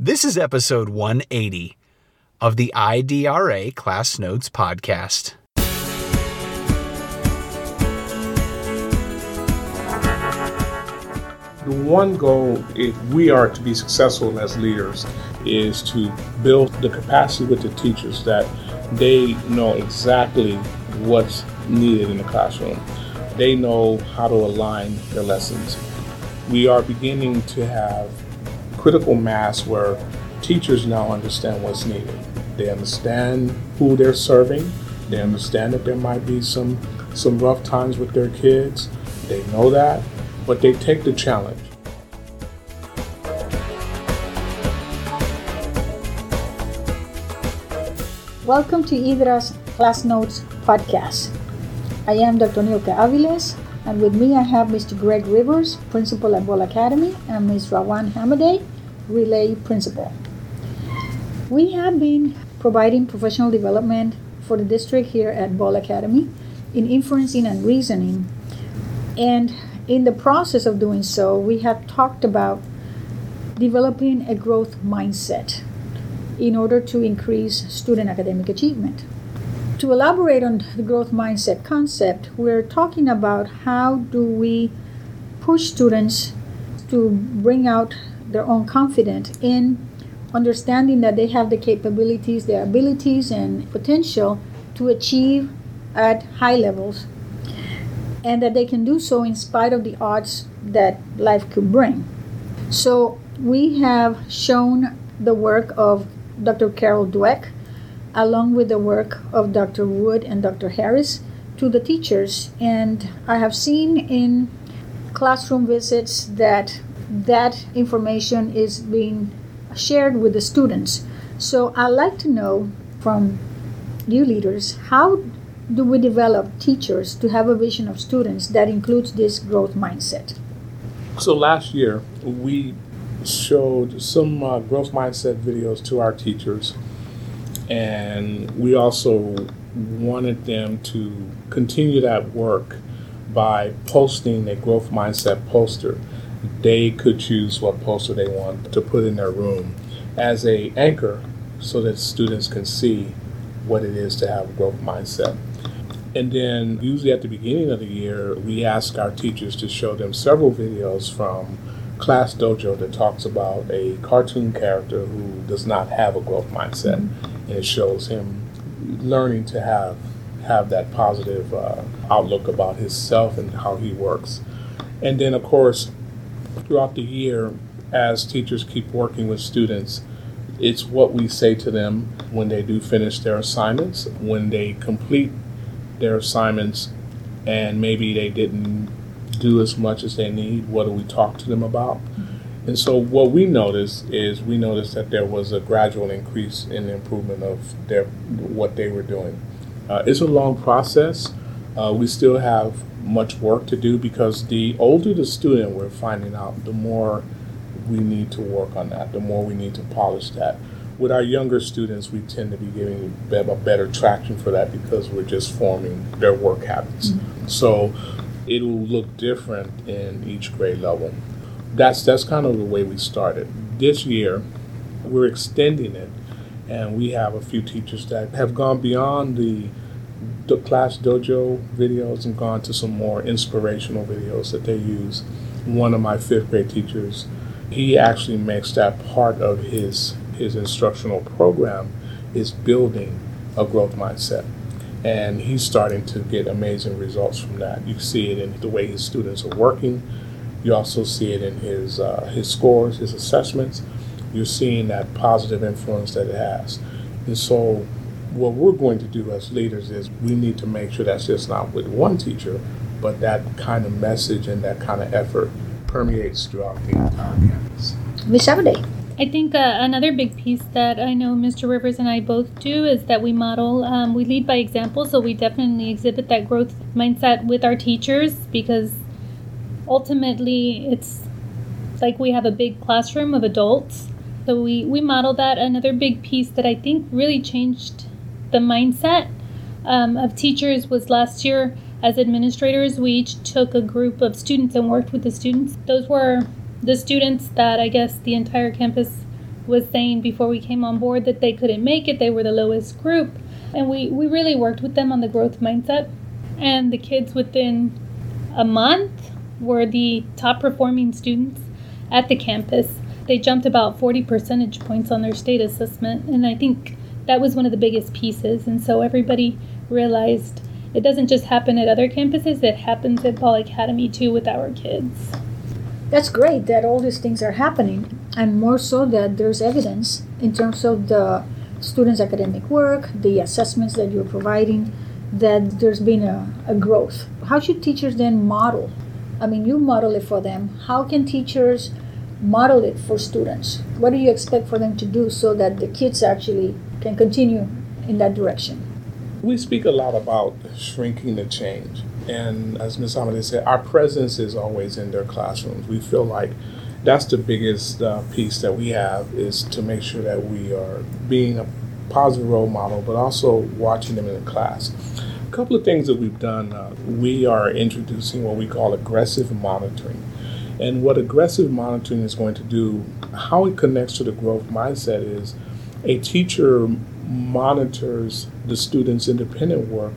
This is episode 180 of the IDRA Class Notes Podcast. The one goal, if we are to be successful as leaders, is to build the capacity with the teachers that they know exactly what's needed in the classroom. They know how to align their lessons. We are beginning to have critical mass where teachers now understand what's needed. They understand who they're serving. They understand that there might be some some rough times with their kids. They know that, but they take the challenge. Welcome to IDRA's Class Notes podcast. I am Dr. Nilka Aviles, and with me I have Mr. Greg Rivers, Principal at Ball Academy, and Ms. Rawan Hamaday, Relay Principal. We have been providing professional development for the district here at Ball Academy in inferencing and reasoning. And in the process of doing so, we have talked about developing a growth mindset in order to increase student academic achievement. To elaborate on the growth mindset concept, we're talking about how do we push students to bring out their own confidence in understanding that they have the capabilities, their abilities, and potential to achieve at high levels, and that they can do so in spite of the odds that life could bring. So, we have shown the work of Dr. Carol Dweck, along with the work of Dr. Wood and Dr. Harris, to the teachers. And I have seen in classroom visits that that information is being shared with the students. So I'd like to know from you leaders how do we develop teachers to have a vision of students that includes this growth mindset? So last year, we showed some uh, growth mindset videos to our teachers, and we also wanted them to continue that work by posting a growth mindset poster. They could choose what poster they want to put in their room as a anchor so that students can see what it is to have a growth mindset. And then, usually at the beginning of the year, we ask our teachers to show them several videos from Class Dojo that talks about a cartoon character who does not have a growth mindset, and it shows him learning to have have that positive uh, outlook about himself and how he works. And then, of course, throughout the year, as teachers keep working with students, it's what we say to them when they do finish their assignments, when they complete their assignments, and maybe they didn't do as much as they need. What do we talk to them about? And so, what we noticed is we noticed that there was a gradual increase in the improvement of their what they were doing. Uh, it's a long process. Uh, we still have much work to do because the older the student, we're finding out, the more we need to work on that, the more we need to polish that. With our younger students, we tend to be giving a better traction for that because we're just forming their work habits. Mm-hmm. So it'll look different in each grade level. That's that's kind of the way we started. This year, we're extending it, and we have a few teachers that have gone beyond the the class dojo videos and gone to some more inspirational videos that they use. One of my fifth grade teachers he actually makes that part of his his instructional program is building a growth mindset and he's starting to get amazing results from that you see it in the way his students are working you also see it in his uh, his scores his assessments you're seeing that positive influence that it has and so what we're going to do as leaders is we need to make sure that's just not with one teacher but that kind of message and that kind of effort permeates throughout the entire campus. Ms. Hamaday. I think uh, another big piece that I know Mr. Rivers and I both do is that we model, um, we lead by example. So we definitely exhibit that growth mindset with our teachers because ultimately it's like we have a big classroom of adults. So we, we model that. Another big piece that I think really changed the mindset um, of teachers was last year as administrators, we each took a group of students and worked with the students. Those were the students that I guess the entire campus was saying before we came on board that they couldn't make it, they were the lowest group. And we, we really worked with them on the growth mindset. And the kids within a month were the top performing students at the campus. They jumped about 40 percentage points on their state assessment. And I think that was one of the biggest pieces. And so everybody realized it doesn't just happen at other campuses, it happens at Ball Academy too with our kids. That's great that all these things are happening, and more so that there's evidence in terms of the students' academic work, the assessments that you're providing, that there's been a, a growth. How should teachers then model? I mean, you model it for them. How can teachers model it for students? What do you expect for them to do so that the kids actually can continue in that direction? We speak a lot about shrinking the change. And as Ms. Amade said, our presence is always in their classrooms. We feel like that's the biggest uh, piece that we have is to make sure that we are being a positive role model, but also watching them in the class. A couple of things that we've done, uh, we are introducing what we call aggressive monitoring. And what aggressive monitoring is going to do, how it connects to the growth mindset is a teacher monitors the student's independent work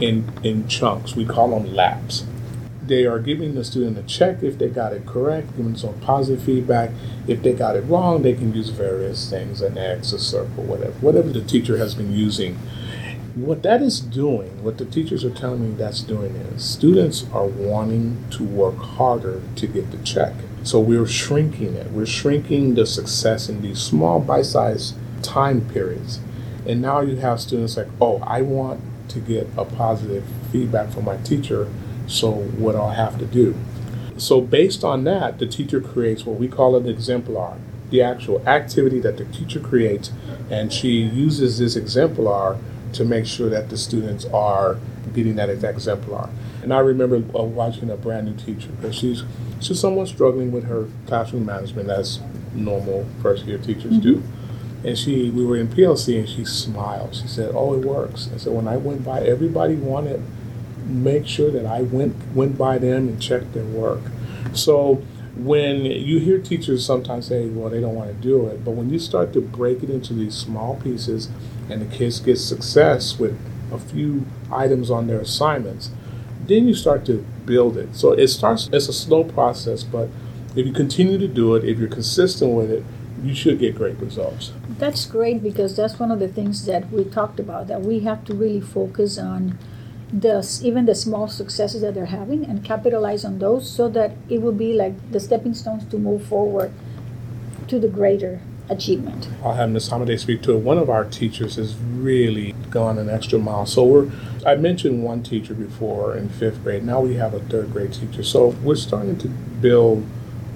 in, in chunks. We call them laps. They are giving the student a check if they got it correct, giving some positive feedback. If they got it wrong, they can use various things, an X, a circle, whatever, whatever the teacher has been using. What that is doing, what the teachers are telling me that's doing is students are wanting to work harder to get the check. So we're shrinking it. We're shrinking the success in these small bite sized time periods. And now you have students like, oh, I want to get a positive feedback from my teacher, so what do I have to do? So, based on that, the teacher creates what we call an exemplar, the actual activity that the teacher creates, and she uses this exemplar to make sure that the students are getting that exemplar. And I remember uh, watching a brand new teacher because she's she's somewhat struggling with her classroom management as normal first year teachers mm-hmm. do. And she, we were in PLC, and she smiled. She said, "Oh, it works." I said, "When I went by, everybody wanted make sure that I went went by them and checked their work." So when you hear teachers sometimes say, "Well, they don't want to do it," but when you start to break it into these small pieces, and the kids get success with a few items on their assignments, then you start to build it. So it starts. It's a slow process, but if you continue to do it, if you're consistent with it, you should get great results. That's great because that's one of the things that we talked about that we have to really focus on the even the small successes that they're having and capitalize on those so that it will be like the stepping stones to move forward to the greater achievement. I'll have Ms. Hamade speak to it. One of our teachers has really gone an extra mile. So we're I mentioned one teacher before in fifth grade. Now we have a third grade teacher. So we're starting to build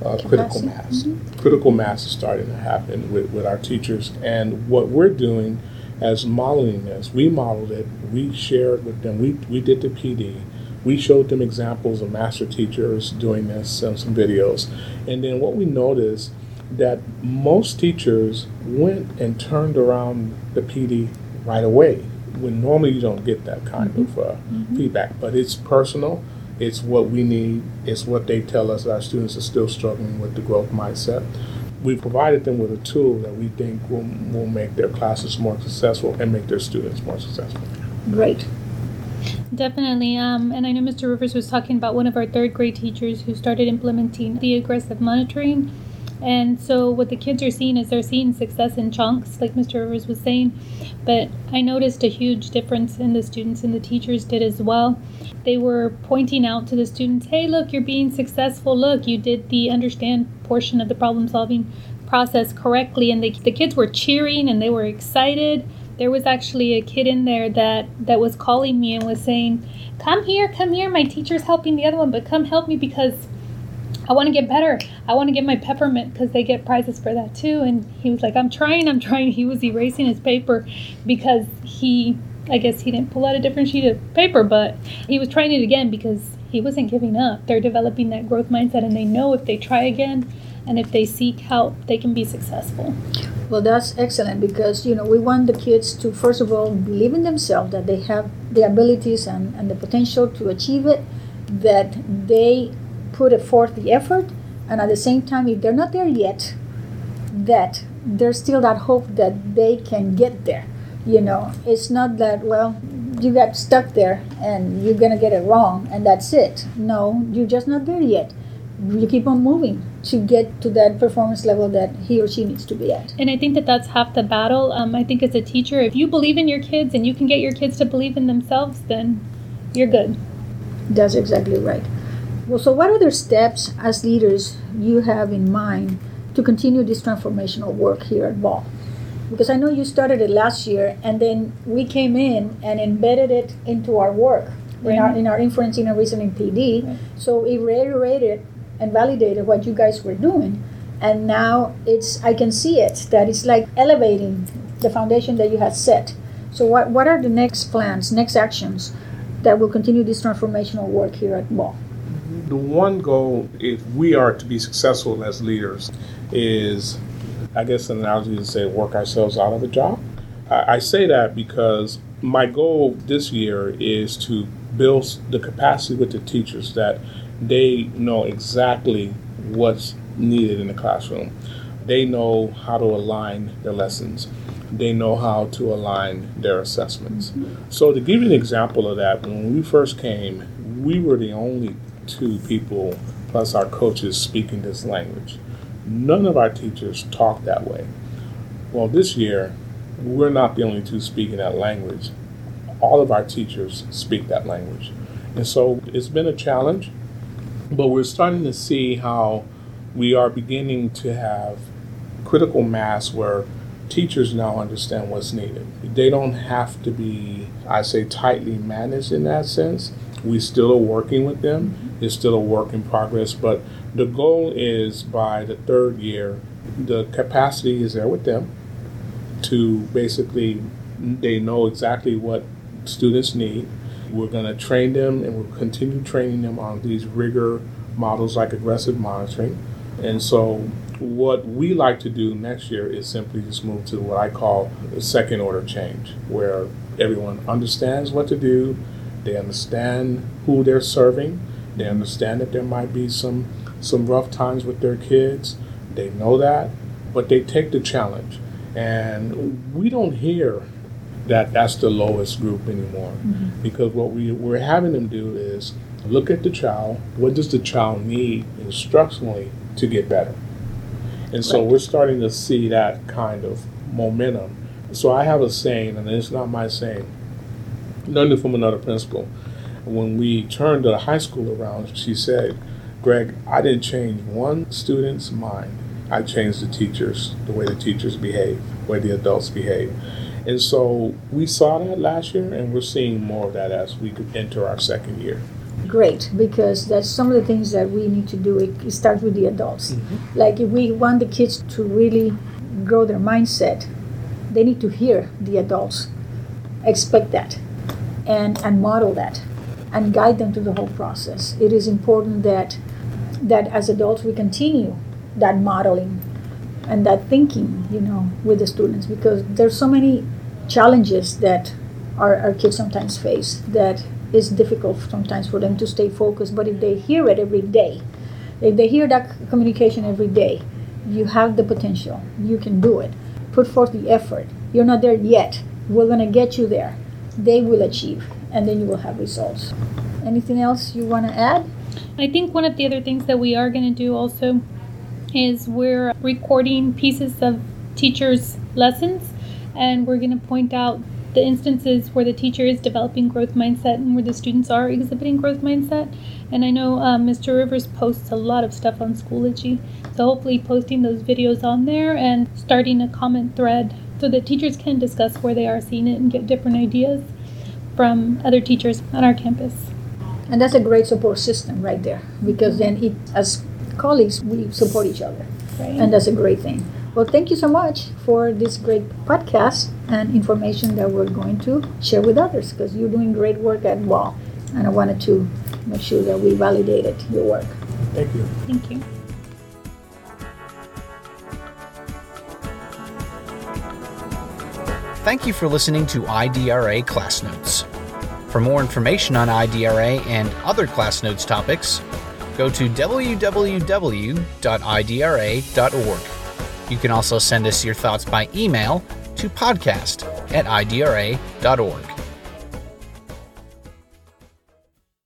uh, critical mass. Mm-hmm. Critical mass is starting to happen with, with our teachers. And what we're doing as modeling this, we modeled it, we shared with them, we, we did the PD, we showed them examples of master teachers doing this and some videos. And then what we noticed that most teachers went and turned around the PD right away when normally you don't get that kind mm-hmm. of uh, mm-hmm. feedback. But it's personal it's what we need. It's what they tell us our students are still struggling with the growth mindset. We provided them with a tool that we think will, will make their classes more successful and make their students more successful. Great. Definitely. Um, and I know Mr. Rivers was talking about one of our third grade teachers who started implementing the aggressive monitoring. And so what the kids are seeing is they're seeing success in chunks, like Mr. Rivers was saying. But I noticed a huge difference in the students, and the teachers did as well they were pointing out to the students, hey, look, you're being successful. Look, you did the understand portion of the problem solving process correctly. And they, the kids were cheering and they were excited. There was actually a kid in there that, that was calling me and was saying, Come here, come here. My teacher's helping the other one, but come help me because I want to get better. I want to get my peppermint because they get prizes for that too. And he was like, I'm trying, I'm trying. He was erasing his paper because he I guess he didn't pull out a different sheet of paper, but he was trying it again because he wasn't giving up. They're developing that growth mindset and they know if they try again and if they seek help, they can be successful. Well, that's excellent because you know we want the kids to first of all believe in themselves that they have the abilities and, and the potential to achieve it, that they put forth the effort, and at the same time, if they're not there yet, that there's still that hope that they can get there. You know, it's not that, well, you got stuck there and you're going to get it wrong and that's it. No, you're just not there yet. You keep on moving to get to that performance level that he or she needs to be at. And I think that that's half the battle. Um, I think as a teacher, if you believe in your kids and you can get your kids to believe in themselves, then you're good. That's exactly right. Well, so what other steps as leaders you have in mind to continue this transformational work here at Ball? Because I know you started it last year, and then we came in and embedded it into our work in our in our inferencing and reasoning PD. Right. So it reiterated and validated what you guys were doing, and now it's I can see it that it's like elevating the foundation that you had set. So what what are the next plans, next actions that will continue this transformational work here at Ball? The one goal, if we are to be successful as leaders, is, I guess, an analogy to say, work ourselves out of a job. I, I say that because my goal this year is to build the capacity with the teachers that they know exactly what's needed in the classroom. They know how to align their lessons. They know how to align their assessments. Mm-hmm. So, to give you an example of that, when we first came, we were the only two people, plus our coaches, speaking this language. None of our teachers talk that way. Well, this year, we're not the only two speaking that language. All of our teachers speak that language. And so it's been a challenge, but we're starting to see how we are beginning to have critical mass where teachers now understand what's needed. They don't have to be, I say, tightly managed in that sense. We still are working with them. It's still a work in progress, but the goal is by the third year, the capacity is there with them to basically, they know exactly what students need. We're going to train them and we'll continue training them on these rigor models like aggressive monitoring. And so, what we like to do next year is simply just move to what I call second order change, where everyone understands what to do, they understand who they're serving, they understand that there might be some some rough times with their kids. They know that, but they take the challenge. And we don't hear that that's the lowest group anymore mm-hmm. because what we, we're having them do is look at the child. What does the child need instructionally to get better? And so Right. we're starting to see that kind of momentum. So I have a saying, and it's not my saying, learned it from another principal. When we turned the high school around, she said, Greg, I didn't change one student's mind. I changed the teachers, the way the teachers behave, the way the adults behave. And so we saw that last year, and we're seeing more of that as we could enter our second year. Great, because that's some of the things that we need to do. It, it starts with the adults. Mm-hmm. Like if we want the kids to really grow their mindset, they need to hear the adults, expect that, and and model that, and guide them through the whole process. It is important that that as adults we continue that modeling and that thinking, you know, with the students because there's so many challenges that our, our kids sometimes face that is difficult sometimes for them to stay focused. But if they hear it every day, if they hear that communication every day, you have the potential. You can do it. Put forth the effort. You're not there yet. We're gonna get you there. They will achieve, and then you will have results. Anything else you want to add? I think one of the other things that we are going to do also is we're recording pieces of teachers' lessons and we're going to point out the instances where the teacher is developing growth mindset and where the students are exhibiting growth mindset. And I know um, Mr. Rivers posts a lot of stuff on Schoology, so hopefully posting those videos on there and starting a comment thread so that teachers can discuss where they are seeing it and get different ideas from other teachers on our campus. And that's a great support system right there because then it, as colleagues, we support each other. Right. And that's a great thing. Well, thank you so much for this great podcast and information that we're going to share with others because you're doing great work at Ball. And I wanted to make sure that we validated your work. Thank you. Thank you. Thank you for listening to IDRA Class Notes. For more information on IDRA and other Class Notes topics, go to www.idra.org. You can also send us your thoughts by email to podcast at idra.org.